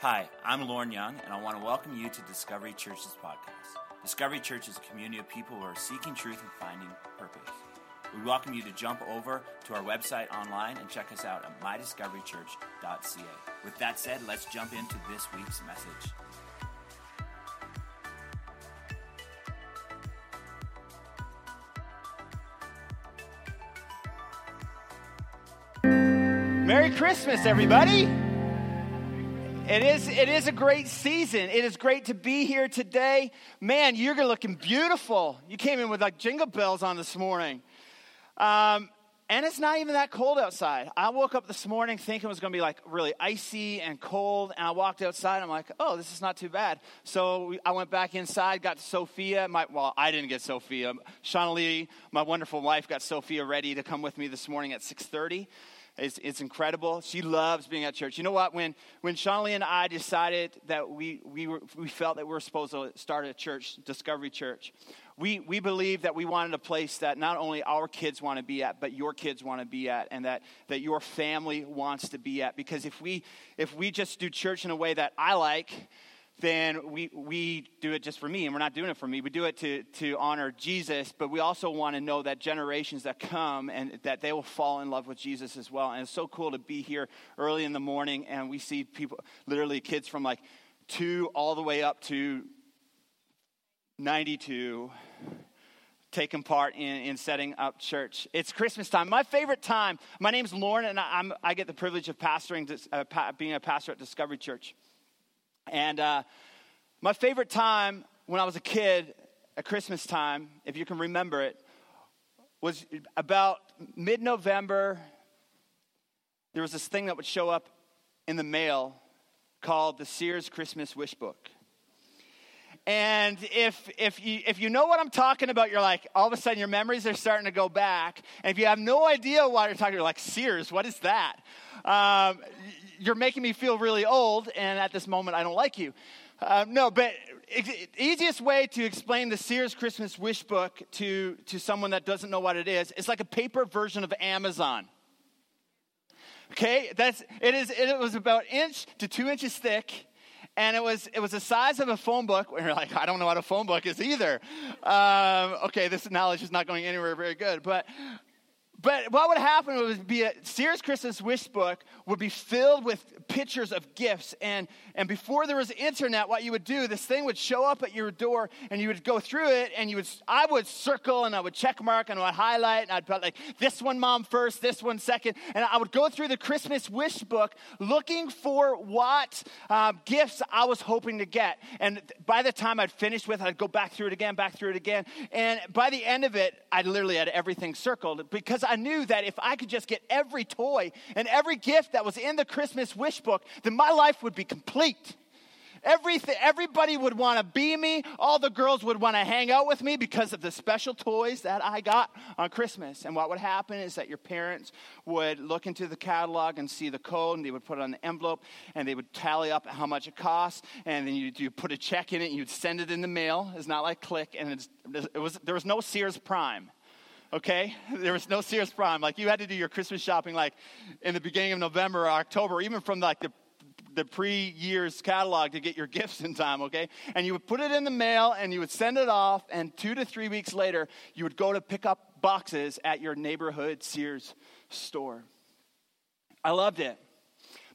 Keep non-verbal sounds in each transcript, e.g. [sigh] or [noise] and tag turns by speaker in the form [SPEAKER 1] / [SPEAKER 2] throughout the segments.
[SPEAKER 1] Hi, I'm Lorne Young, and I want to welcome you to Discovery Church's podcast. Discovery Church is a community of people who are seeking truth and finding purpose. We welcome you to jump over to our website online and check us out at mydiscoverychurch.ca. With that said, let's jump into this week's message.
[SPEAKER 2] Merry Christmas, everybody. It is, it is a great season. It is great to be here today. Man, you're looking beautiful. You came in with like jingle bells on this morning. Um, and it's not even that cold outside. I woke up this morning thinking it was going to be like really icy and cold, and I walked outside. I'm like, oh, this is not too bad. So we, I went back inside, got Sophia. My, well, I didn't get Sophia. Shauna Lee, my wonderful wife, got Sophia ready to come with me this morning at 6:30. It's, it's incredible. She loves being at church. You know what? When, when Shawnee and I decided that we, we, were, we felt that we were supposed to start a church, Discovery Church, we, we believed that we wanted a place that not only our kids want to be at, but your kids want to be at, and that, that your family wants to be at. Because if we, if we just do church in a way that I like, then we, we do it just for me, and we're not doing it for me. We do it to, to honor Jesus, but we also want to know that generations that come and that they will fall in love with Jesus as well. And it's so cool to be here early in the morning, and we see people, literally kids from like two all the way up to 92 taking part in, in setting up church. It's Christmas time. My favorite time, my name's Lorne, and I, am I get the privilege of pastoring, uh, pa- being a pastor at Discovery Church. And uh, my favorite time when I was a kid at Christmas time, if you can remember it, was about mid November. There was this thing that would show up in the mail called the Sears Christmas Wish Book. And if, if, you, if you know what I'm talking about, you're like, all of a sudden your memories are starting to go back. And if you have no idea what you're talking, you're like, Sears, what is that? Um, you're making me feel really old, and at this moment, I don't like you. Uh, no, but easiest way to explain the Sears Christmas Wish Book to, to someone that doesn't know what it is, it's like a paper version of Amazon. Okay, that's it is. It was about inch to two inches thick, and it was it was the size of a phone book. And [laughs] you're like, I don't know what a phone book is either. Um, okay, this knowledge is not going anywhere very good, but but what would happen would be a Sears Christmas wish book would be filled with pictures of gifts. And, and before there was internet, what you would do, this thing would show up at your door and you would go through it and you would, I would circle and I would check mark and I would highlight and I'd put like this one mom first, this one second. And I would go through the Christmas wish book looking for what um, gifts I was hoping to get. And by the time I'd finished with it, I'd go back through it again, back through it again. And by the end of it, I literally had everything circled because I knew that if I could just get every toy and every gift that was in the Christmas wish book, then my life would be complete. Everything, everybody would want to be me. All the girls would want to hang out with me because of the special toys that I got on Christmas. And what would happen is that your parents would look into the catalog and see the code, and they would put it on the envelope, and they would tally up how much it costs, and then you you put a check in it, and you'd send it in the mail. It's not like click, and it was there was no Sears Prime okay? [laughs] There was no Sears Prime. Like you had to do your Christmas shopping like in the beginning of November or October, even from like the the pre-year's catalog to get your [laughs] gifts in time, okay? And you would put it in the mail and you would send it off, and two to three weeks later, you would go to pick up boxes at your neighborhood Sears store. I loved it.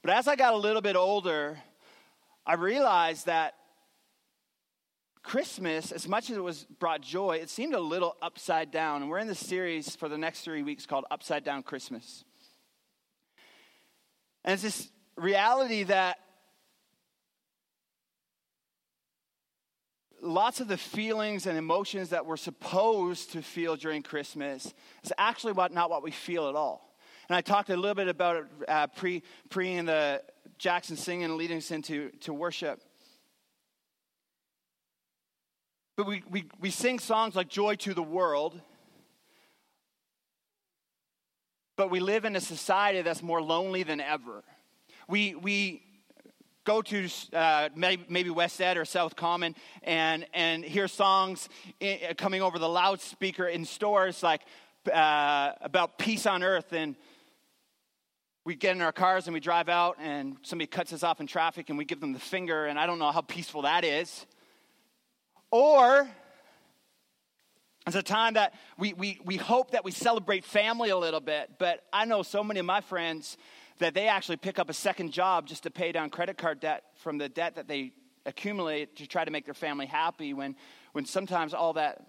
[SPEAKER 2] But as I got a little bit older, I realized that Christmas, as much as it was brought joy, it seemed a little upside down. And we're in this series for the next three weeks called Upside Down Christmas. And it's this reality that lots of the feelings and emotions that we're supposed to feel during Christmas is actually what, not what we feel at all. And I talked a little bit about it uh, pre, pre in the Jackson singing and leading us into to worship. But we, we, we sing songs like Joy to the World, but we live in a society that's more lonely than ever. We, we go to uh, maybe West Ed or South Common and, and hear songs in, coming over the loudspeaker in stores like uh, about peace on earth and we get in our cars and we drive out and somebody cuts us off in traffic and we give them the finger and I don't know how peaceful that is. Or it's a time that we, we, we hope that we celebrate family a little bit, but I know so many of my friends that they actually pick up a second job just to pay down credit card debt from the debt that they accumulate to try to make their family happy when, when sometimes all that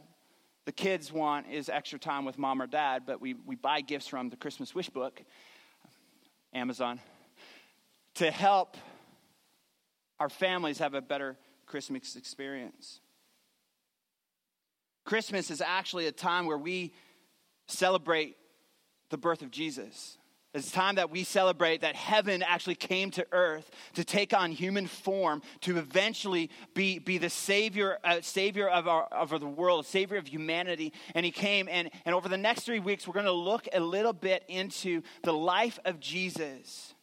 [SPEAKER 2] the kids want is extra time with mom or dad, but we, we buy gifts from the Christmas Wish Book, Amazon, to help our families have a better Christmas experience. Christmas is actually a time where we celebrate the birth of Jesus. It's a time that we celebrate that heaven actually came to earth to take on human form to eventually be, be the savior, uh, savior of, our, of the world, savior of humanity. And he came. And, and over the next three weeks, we're going to look a little bit into the life of Jesus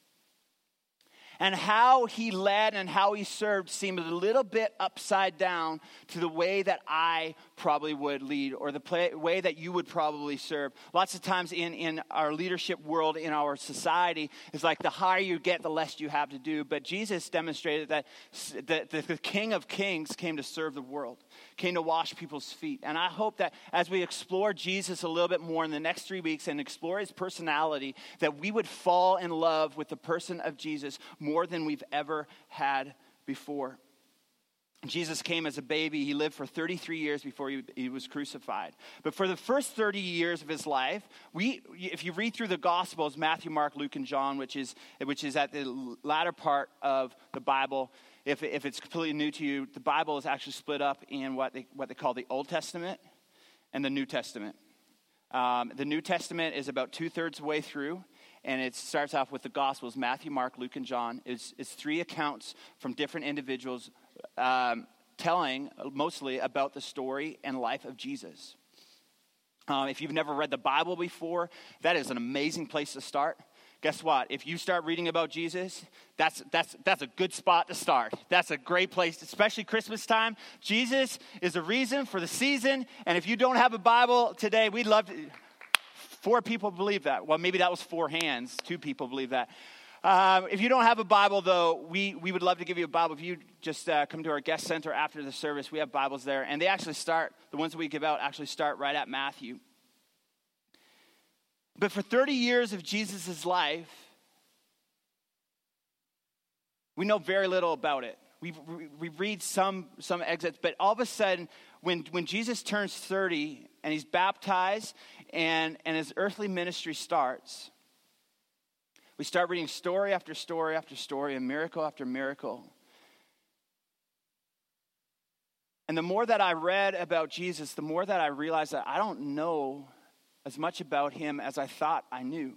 [SPEAKER 2] and how he led and how he served seemed a little bit upside down to the way that I probably would lead or the play, way that you would probably serve. Lots of times in, in our leadership world, in our society, it's like the higher you get, the less you have to do. But Jesus demonstrated that the, the, the King of Kings came to serve the world came to wash people's feet. And I hope that as we explore Jesus a little bit more in the next three weeks and explore his personality, that we would fall in love with the person of Jesus more than we've ever had before. Jesus came as a baby. He lived for 33 years before he, he, was crucified. But for the first 30 years of his life, we, if you read through the Gospels, Matthew, Mark, Luke, and John, which is, which is at the latter part of the Bible, if, if it's completely new to you, the Bible is actually split up in what they, what they call the Old Testament and the New Testament. Um, the New Testament is about two thirds way through, and it starts off with the Gospels Matthew, Mark, Luke, and John. It's, it's three accounts from different individuals um, telling mostly about the story and life of Jesus. Um, if you've never read the Bible before, that is an amazing place to start guess what? If you start reading about Jesus, that's, that's, that's a good spot to start. That's a great place, especially Christmas time. Jesus is a reason for the season. And if you don't have a Bible today, we'd love to. Four people believe that. Well, maybe that was four hands. Two people believe that. Um, if you don't have a Bible, though, we, we would love to give you a Bible. If you just uh, come to our guest center after the service, we have Bibles there. And they actually start, the ones that we give out actually start right at Matthew. But for 30 years of Jesus' life, we know very little about it. We, we read some, some exits, but all of a sudden, when, when Jesus turns 30 and he's baptized and, and his earthly ministry starts, we start reading story after story after story and miracle after miracle. And the more that I read about Jesus, the more that I realized that I don't know as much about him as I thought I knew.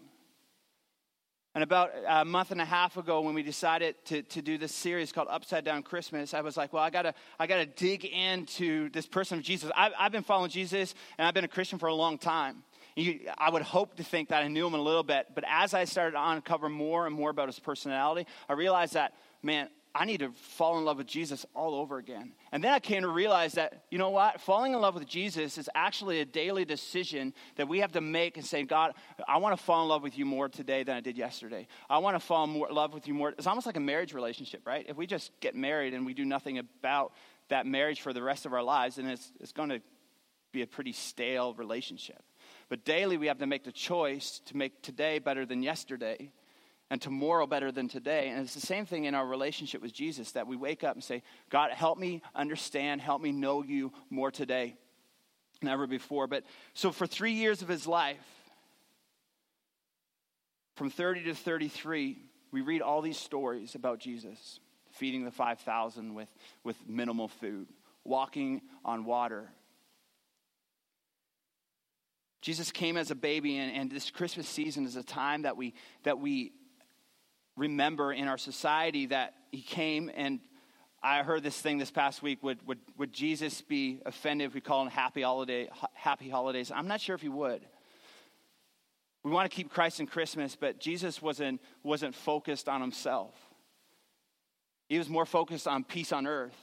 [SPEAKER 2] And about a month and a half ago, when we decided to, to do this series called Upside Down Christmas, I was like, well, I gotta, I gotta dig into this person of Jesus. I've, I've been following Jesus and I've been a Christian for a long time. You, I would hope to think that I knew him a little bit, but as I started to uncover more and more about his personality, I realized that, man, I need to fall in love with Jesus all over again. And then I came to realize that, you know what? Falling in love with Jesus is actually a daily decision that we have to make and say, God, I want to fall in love with you more today than I did yesterday. I want to fall in more, love with you more. It's almost like a marriage relationship, right? If we just get married and we do nothing about that marriage for the rest of our lives, then it's, it's going to be a pretty stale relationship. But daily, we have to make the choice to make today better than yesterday and tomorrow better than today. And it's the same thing in our relationship with Jesus that we wake up and say, God, help me understand, help me know you more today than ever before. But so for three years of his life, from 30 to 33, we read all these stories about Jesus feeding the 5,000 with, with minimal food, walking on water. Jesus came as a baby, and, and this Christmas season is a time that we, that we remember in our society that he came and I heard this thing this past week. Would, would, would Jesus be offended if we call him happy, holiday, happy holidays? I'm not sure if he would. We want to keep Christ in Christmas, but Jesus wasn't, wasn't focused on himself. He was more focused on peace on earth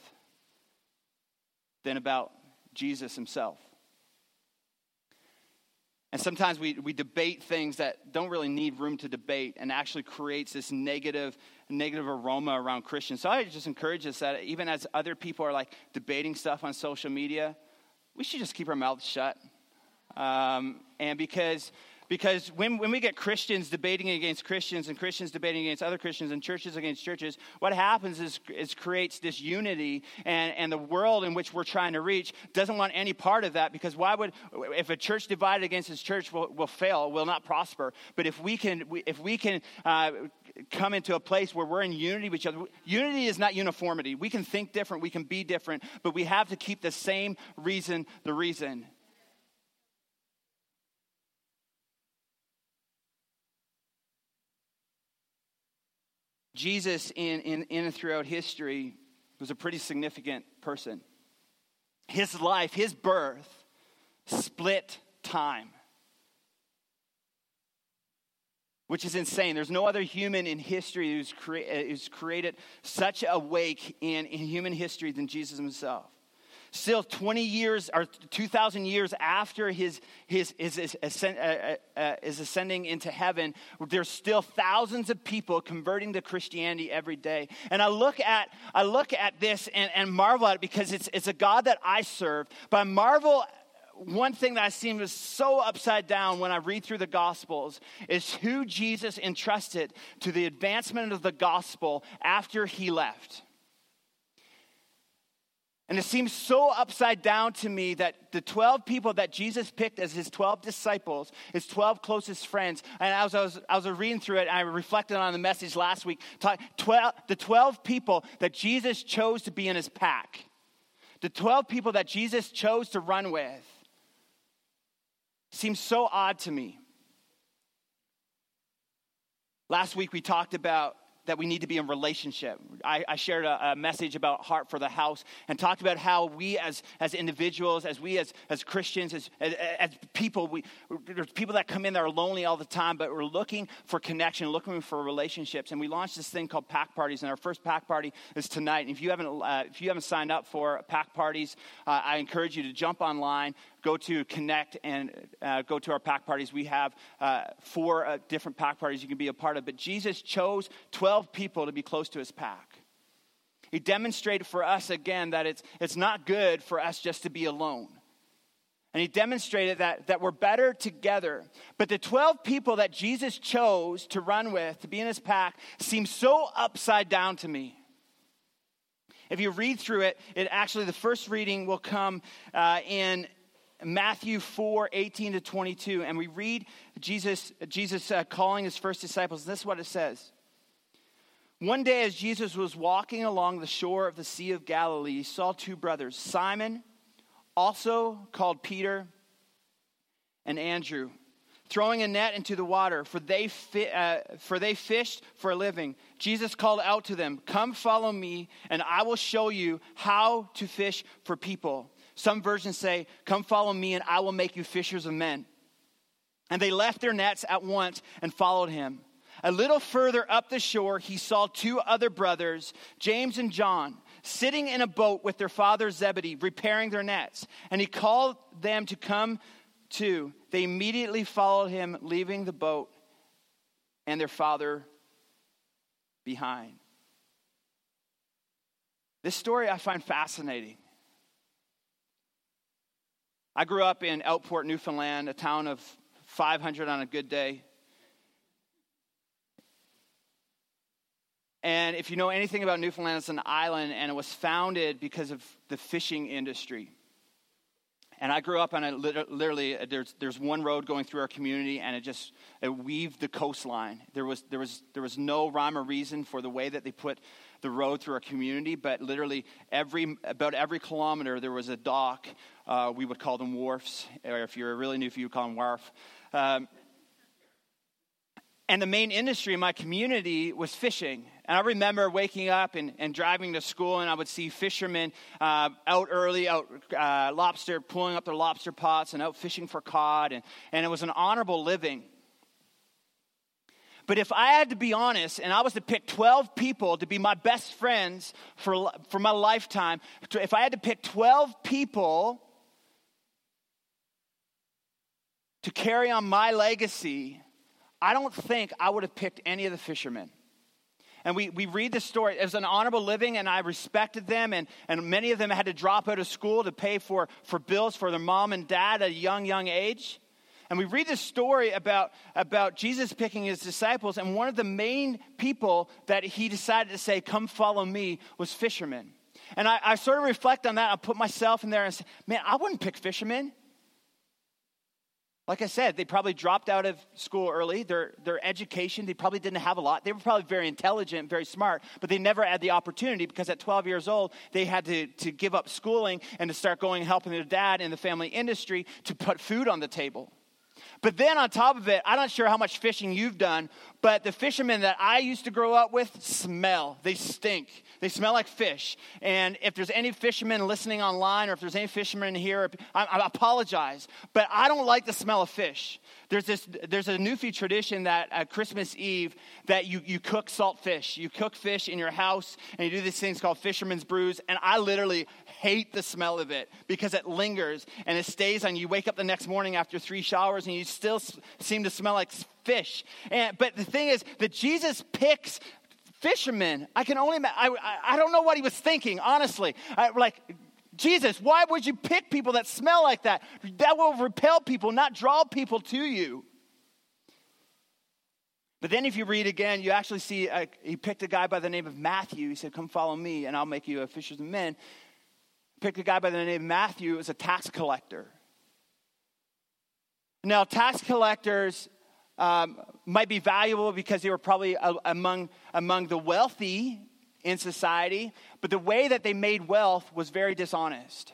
[SPEAKER 2] than about Jesus himself. And sometimes we, we debate things that don't really need room to debate and actually creates this negative, negative aroma around Christians. So I just encourage us that even as other people are like debating stuff on social media, we should just keep our mouths shut. Um, and because because when, when we get Christians debating against Christians and Christians debating against other Christians and churches against churches, what happens is, is creates this unity, and, and the world in which we're trying to reach doesn't want any part of that because why would, if a church divided against its church will, will fail, will not prosper. But if we can, if we can uh, come into a place where we're in unity with each other, unity is not uniformity. We can think different, we can be different, but we have to keep the same reason the reason. Jesus, in, in, in and throughout history, was a pretty significant person. His life, his birth, split time, which is insane. There's no other human in history who's, crea- who's created such a wake in, in human history than Jesus himself still 20 years or 2,000 years after his, his, his, his ascend, uh, uh, uh, is ascending into heaven, there's still thousands of people converting to Christianity every day. And I look at, I look at this and, and marvel at it because it's, it's a God that I serve, but I marvel one thing that I see was so upside down when I read through the Gospels is who Jesus entrusted to the advancement of the gospel after he left. And it seems so upside down to me that the 12 people that Jesus picked as his 12 disciples, his 12 closest friends, and as I was, I was reading through it, I reflected on the message last week, 12, the 12 people that Jesus chose to be in his pack, the 12 people that Jesus chose to run with, seems so odd to me. Last week we talked about that we need to be in relationship. I, I shared a, a, message about heart for the house and talked about how we as, as individuals, as we as, as Christians, as, as, as people, we, there's people that come in that are lonely all the time, but we're looking for connection, looking for relationships. And we launched this thing called Pack Parties, and our first Pack Party is tonight. And if you haven't, uh, if you haven't signed up for Pack Parties, uh, I encourage you to jump online, go to Connect and uh, go to our pack parties. We have uh, four uh, different pack parties you can be a part of. But Jesus chose 12 people to be close to his pack. He demonstrated for us again that it's, it's not good for us just to be alone. And he demonstrated that, that we're better together. But the 12 people that Jesus chose to run with, to be in his pack, seem so upside down to me. If you read through it, it actually, the first reading will come uh, in Matthew 4 18 to 22, and we read Jesus, Jesus uh, calling his first disciples. This is what it says. One day, as Jesus was walking along the shore of the Sea of Galilee, he saw two brothers, Simon, also called Peter, and Andrew, throwing a net into the water, for they, fi- uh, for they fished for a living. Jesus called out to them, Come follow me, and I will show you how to fish for people. Some versions say, Come follow me, and I will make you fishers of men. And they left their nets at once and followed him. A little further up the shore, he saw two other brothers, James and John, sitting in a boat with their father Zebedee, repairing their nets. And he called them to come too. They immediately followed him, leaving the boat and their father behind. This story I find fascinating. I grew up in Outport, Newfoundland, a town of 500 on a good day. And if you know anything about Newfoundland, it's an island, and it was founded because of the fishing industry. And I grew up on a literally there's there's one road going through our community, and it just it weaved the coastline. There was there was there was no rhyme or reason for the way that they put the road through our community, but literally every about every kilometer there was a dock. Uh, we would call them wharfs, or if you're really new, if you call them wharf. Um, and the main industry in my community was fishing. And I remember waking up and, and driving to school, and I would see fishermen uh, out early, out uh, lobster, pulling up their lobster pots and out fishing for cod. And, and it was an honorable living. But if I had to be honest and I was to pick 12 people to be my best friends for, for my lifetime, if I had to pick 12 people to carry on my legacy, I don't think I would have picked any of the fishermen. And we, we read the story. It was an honorable living, and I respected them. And, and many of them had to drop out of school to pay for, for bills for their mom and dad at a young, young age. And we read this story about, about Jesus picking his disciples, and one of the main people that he decided to say, Come follow me, was fishermen. And I, I sort of reflect on that. I put myself in there and say, Man, I wouldn't pick fishermen. Like I said, they probably dropped out of school early. Their, their education, they probably didn't have a lot. They were probably very intelligent, very smart, but they never had the opportunity because at 12 years old, they had to, to give up schooling and to start going helping their dad in the family industry to put food on the table. But then on top of it, I'm not sure how much fishing you've done, but the fishermen that I used to grow up with smell. They stink. They smell like fish. And if there's any fishermen listening online or if there's any fishermen here, I, I apologize. But I don't like the smell of fish. There's, this, there's a Newfie tradition that at Christmas Eve that you, you cook salt fish. You cook fish in your house and you do these things called fisherman's brewis. And I literally hate the smell of it because it lingers and it stays on you. Wake up the next morning after three showers and you still seem to smell like fish. And, but the thing is that Jesus picks fishermen. I can only, I, I don't know what he was thinking, honestly. I, like, Jesus, why would you pick people that smell like that? That will repel people, not draw people to you. But then, if you read again, you actually see a, he picked a guy by the name of Matthew. He said, Come follow me, and I'll make you a fisher of men. Picked a guy by the name of Matthew, was a tax collector. Now, tax collectors um, might be valuable because they were probably among, among the wealthy in society, but the way that they made wealth was very dishonest.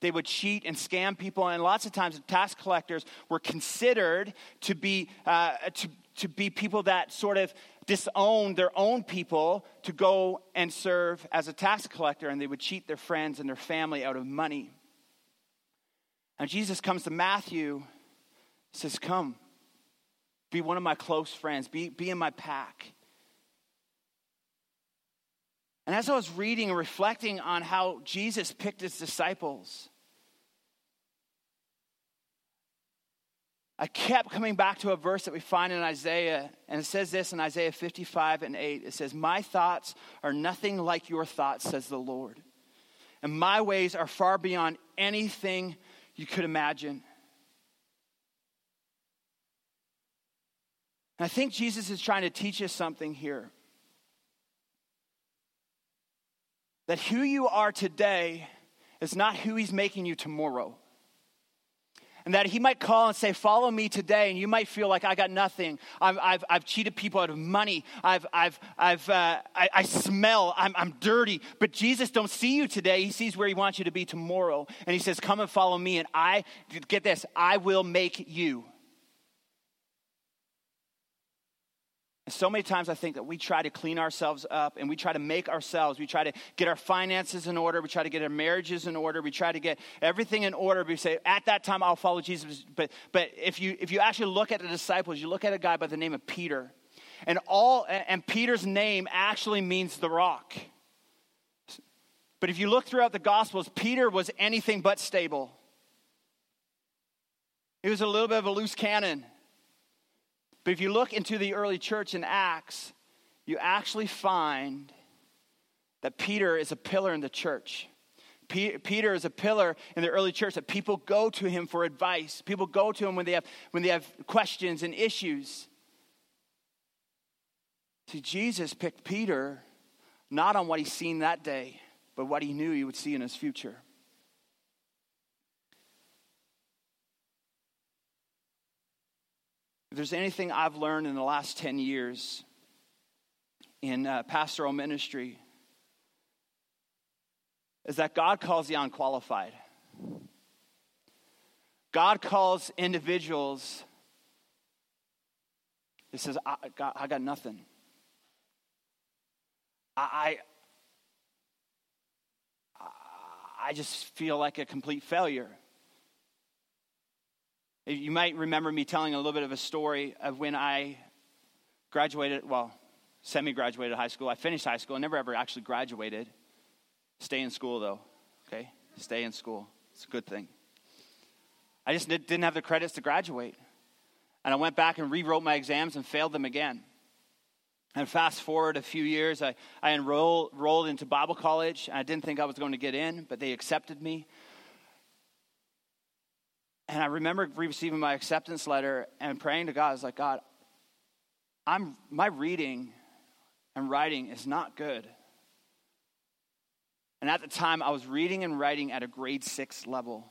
[SPEAKER 2] They would cheat and scam people, and lots of times tax collectors were considered to be, uh, to, to be people that sort of disowned their own people to go and serve as a tax collector, and they would cheat their friends and their family out of money. And Jesus comes to Matthew, says, Come, be one of my close friends, be, be in my pack. And as I was reading and reflecting on how Jesus picked his disciples, I kept coming back to a verse that we find in Isaiah, and it says this in Isaiah 55 and 8. It says, My thoughts are nothing like your thoughts, says the Lord, and my ways are far beyond anything you could imagine. And I think Jesus is trying to teach us something here. that who you are today is not who he's making you tomorrow. And that he might call and say, Follow me today. And you might feel like I got nothing. I've, I've, I've cheated people out of money. I've, I've, I've, uh, I, I smell. I'm, I'm dirty. But Jesus don't see you today. He sees where he wants you to be tomorrow. And he says, Come and follow me. And I, get this, I will make you. So many times I think that we try to clean ourselves up and we try to make ourselves, we try to get our finances in order, we try to get our marriages in order, we try to get everything in order. We say, at that time I'll follow Jesus. But but if you if you actually look at the disciples, you look at a guy by the name of Peter. And all and Peter's name actually means the rock. But if you look throughout the gospels, Peter was anything but stable. He was a little bit of a loose cannon. But if you look into the early church in Acts, you actually find that Peter is a pillar in the church. Peter is a pillar in the early church that people go to him for advice. People go to him when they have, when they have questions and issues. See, Jesus picked Peter not on what he's seen that day, but what he knew he would see in his future. If there's anything I've learned in the last 10 years in uh, pastoral ministry, is that God calls the unqualified. God calls individuals, He says, I got, I got nothing. I, I, I just feel like a complete failure. You might remember me telling a little bit of a story of when I graduated, well, semi graduated high school. I finished high school, I never ever actually graduated. Stay in school, though, okay? Stay in school. It's a good thing. I just didn't have the credits to graduate. And I went back and rewrote my exams and failed them again. And fast forward a few years, I, I enrolled, enrolled into Bible college. I didn't think I was going to get in, but they accepted me. And I remember receiving my acceptance letter and praying to God. I was like, God, I'm, my reading and writing is not good. And at the time, I was reading and writing at a grade six level.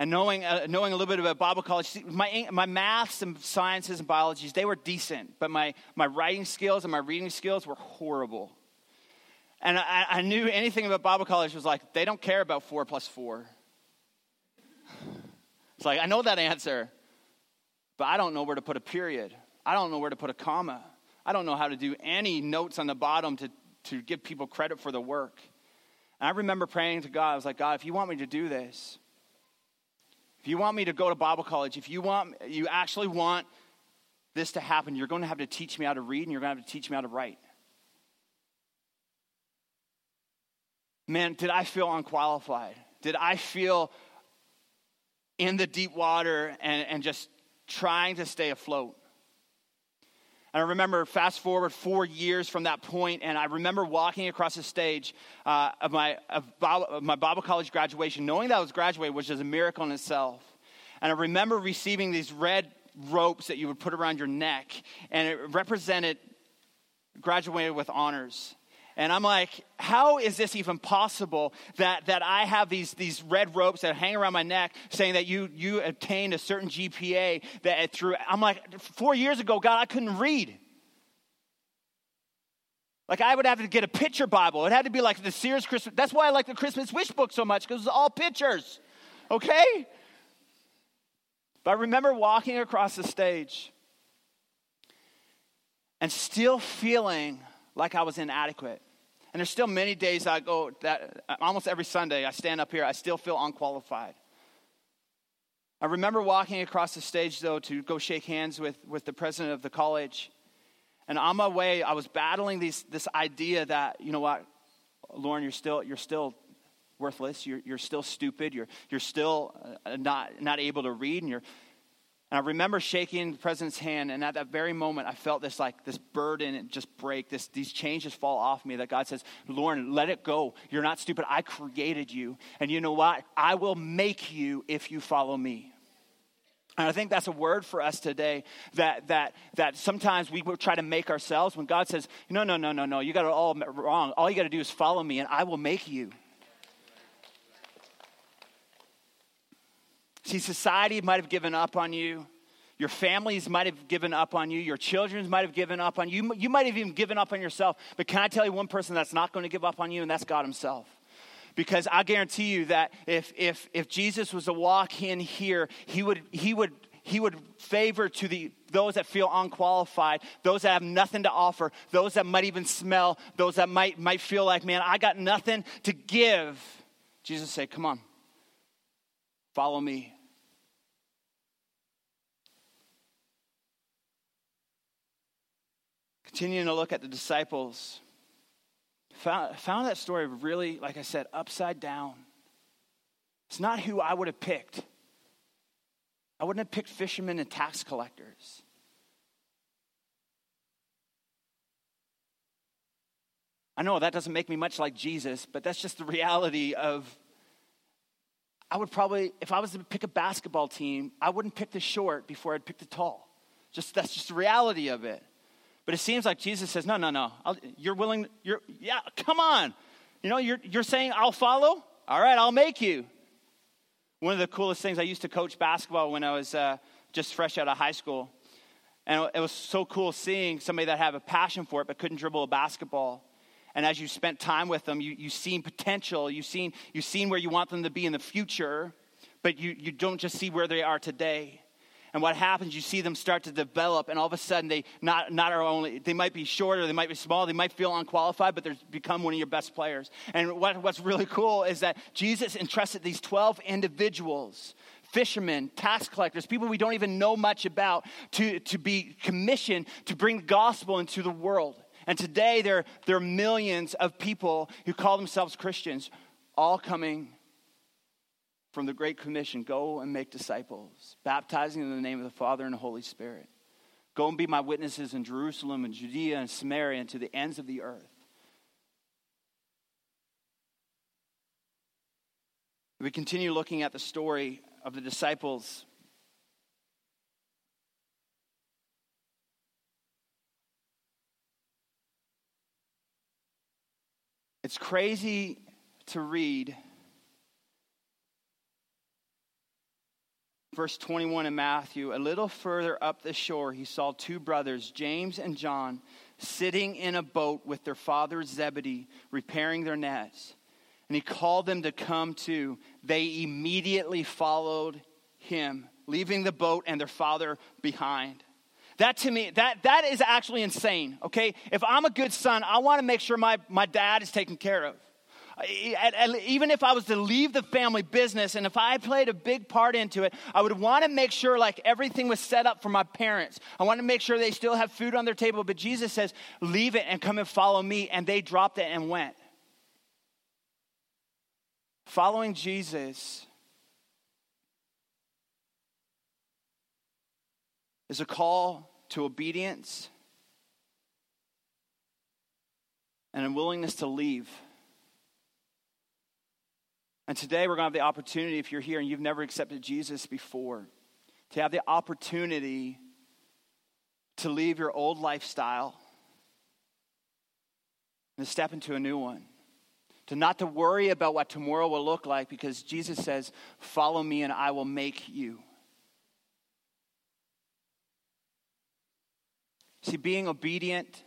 [SPEAKER 2] And knowing, uh, knowing a little bit about Bible college, my, my maths and sciences and biologies, they were decent, but my, my writing skills and my reading skills were horrible. And I, I knew anything about Bible college was like, they don't care about four plus four. It's like, I know that answer, but I don't know where to put a period. I don't know where to put a comma. I don't know how to do any notes on the bottom to, to give people credit for the work. And I remember praying to God, I was like, God, if you want me to do this, if you want me to go to Bible college, if you want you actually want this to happen, you're going to have to teach me how to read and you're going to have to teach me how to write. Man, did I feel unqualified? Did I feel in the deep water and, and just trying to stay afloat? And I remember fast forward four years from that point, and I remember walking across the stage uh, of, my, of, Bible, of my Bible college graduation, knowing that I was graduating, which is a miracle in itself. And I remember receiving these red ropes that you would put around your neck, and it represented graduated with honors. And I'm like, how is this even possible that, that I have these, these red ropes that hang around my neck saying that you, you obtained a certain GPA that through, I'm like, four years ago, God, I couldn't read. Like I would have to get a picture Bible. It had to be like the Sears Christmas. That's why I like the Christmas wish book so much because it's all pictures. Okay? But I remember walking across the stage and still feeling like I was inadequate. And there's still many days I go that almost every Sunday I stand up here, I still feel unqualified. I remember walking across the stage though to go shake hands with, with the president of the college. And on my way, I was battling these, this idea that, you know what, Lorne, you're still, you're still worthless. You're, you're still stupid. You're, you're still uh, not, not able to read. And you're, and I remember shaking the president's hand, and at that very moment, I felt this like this burden just break. This these changes fall off me. That God says, "Lorne, let it go. You're not stupid. I created you, and you know what? I will make you if you follow me." And I think that's a word for us today. That that that sometimes we try to make ourselves. When God says, "No, no, no, no, no. You got it all wrong. All you got to do is follow me, and I will make you." See, society might have given up on you. Your families might have given up on you. Your children might have given up on you. You might have even given up on yourself. But can I tell you one person that's not going to give up on you, and that's God Himself? Because I guarantee you that if, if, if Jesus was to walk in here, he would, he would, he would favor to the, those that feel unqualified, those that have nothing to offer, those that might even smell, those that might, might feel like, man, I got nothing to give. Jesus say, come on, follow me. Continuing to look at the disciples, found, found that story really, like I said, upside down. It's not who I would have picked. I wouldn't have picked fishermen and tax collectors. I know that doesn't make me much like Jesus, but that's just the reality of. I would probably, if I was to pick a basketball team, I wouldn't pick the short before I'd pick the tall. Just that's just the reality of it. But it seems like Jesus says, no, no, no. I'll, you're willing, you're, yeah, come on. You know, you're, you're saying, I'll follow? All right, I'll make you. One of the coolest things, I used to coach basketball when I was uh, just fresh out of high school. And it was so cool seeing somebody that had a passion for it but couldn't dribble a basketball. And as you spent time with them, you, you've seen potential, you've seen, you've seen where you want them to be in the future, but you, you don't just see where they are today. And what happens, you see them start to develop, and all of a sudden, they not, not are only, they might be shorter, they might be small, they might feel unqualified, but they've become one of your best players. And what, what's really cool is that Jesus entrusted these 12 individuals fishermen, tax collectors, people we don't even know much about, to, to be commissioned to bring the gospel into the world. And today, there, there are millions of people who call themselves Christians, all coming from the Great Commission go and make disciples, baptizing in the name of the Father and the Holy Spirit. Go and be my witnesses in Jerusalem and Judea and Samaria and to the ends of the earth. We continue looking at the story of the disciples. It's crazy to read verse 21 in Matthew, a little further up the shore, he saw two brothers, James and John, sitting in a boat with their father Zebedee, repairing their nets. And he called them to come too. They immediately followed him, leaving the boat and their father behind. That to me, that, that is actually insane, okay? If I'm a good son, I want to make sure my, my dad is taken care of even if I was to leave the family business and if I played a big part into it, I would want to make sure like everything was set up for my parents. I want to make sure they still have food on their table. But Jesus says, leave it and come and follow me. And they dropped it and went. Following Jesus is a call to obedience and a willingness to leave. And today we're going to have the opportunity, if you're here and you've never accepted Jesus before, to have the opportunity to leave your old lifestyle and to step into a new one. To not to worry about what tomorrow will look like because Jesus says, Follow me and I will make you. See, being obedient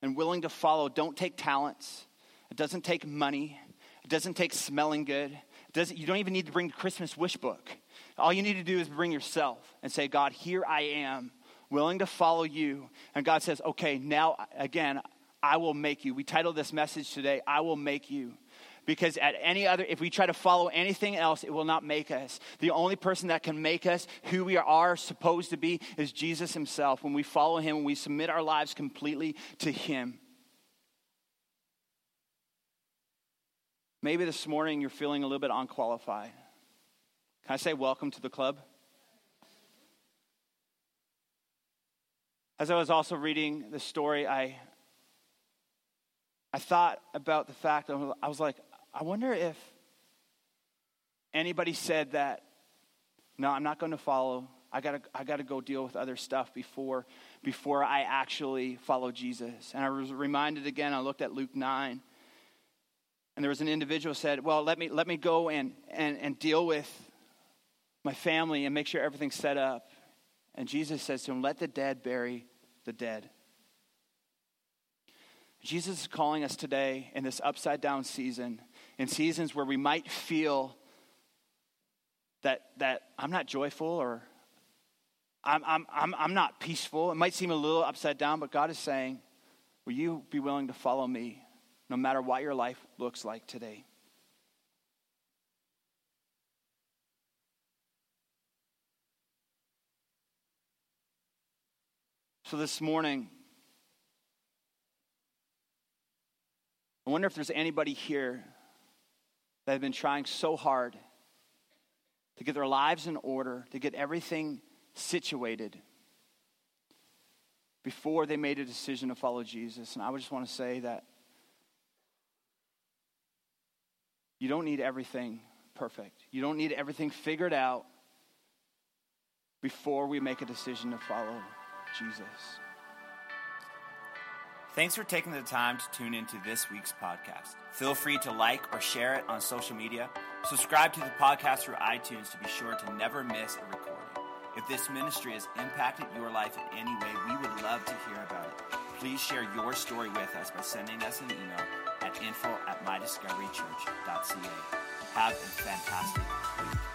[SPEAKER 2] and willing to follow don't take talents, it doesn't take money, it doesn't take smelling good. It doesn't, you don't even need to bring the Christmas wish book. All you need to do is bring yourself and say, God, here I am, willing to follow you. And God says, okay, now again, I will make you. We titled this message today, I will make you. Because at any other, if we try to follow anything else, it will not make us. The only person that can make us who we are supposed to be is Jesus Himself. When we follow Him, when we submit our lives completely to Him. Maybe this morning you're feeling a little bit unqualified. Can I say welcome to the club? As I was also reading the story, I, I thought about the fact, I was like, I wonder if anybody said that, no, I'm not going to follow. I gotta, I gotta go deal with other stuff before, before I actually follow Jesus. And I was reminded again, I looked at Luke 9 and there was an individual said, Well, let me, let me go and, and, and deal with my family and make sure everything's set up. And Jesus says to him, Let the dead bury the dead. Jesus is calling us today in this upside down season, in seasons where we might feel that, that I'm not joyful or I'm, I'm, I'm, I'm not peaceful. It might seem a little upside down, but God is saying, Will you be willing to follow me? No matter what your life looks like today. So this morning, I wonder if there's anybody here that have been trying so hard to get their lives in order, to get everything situated before they made a decision to follow Jesus. And I would just want to say that You don't need everything perfect. You don't need everything figured out before we make a decision to follow Jesus.
[SPEAKER 1] Thanks for taking the time to tune into this week's podcast. Feel free to like or share it on social media. Subscribe to the podcast through iTunes to be sure to never miss a recording. If this ministry has impacted your life in any way, we would love to hear about it. Please share your story with us by sending us an email at info at mydiscoverychurch.ca. Have a fantastic week.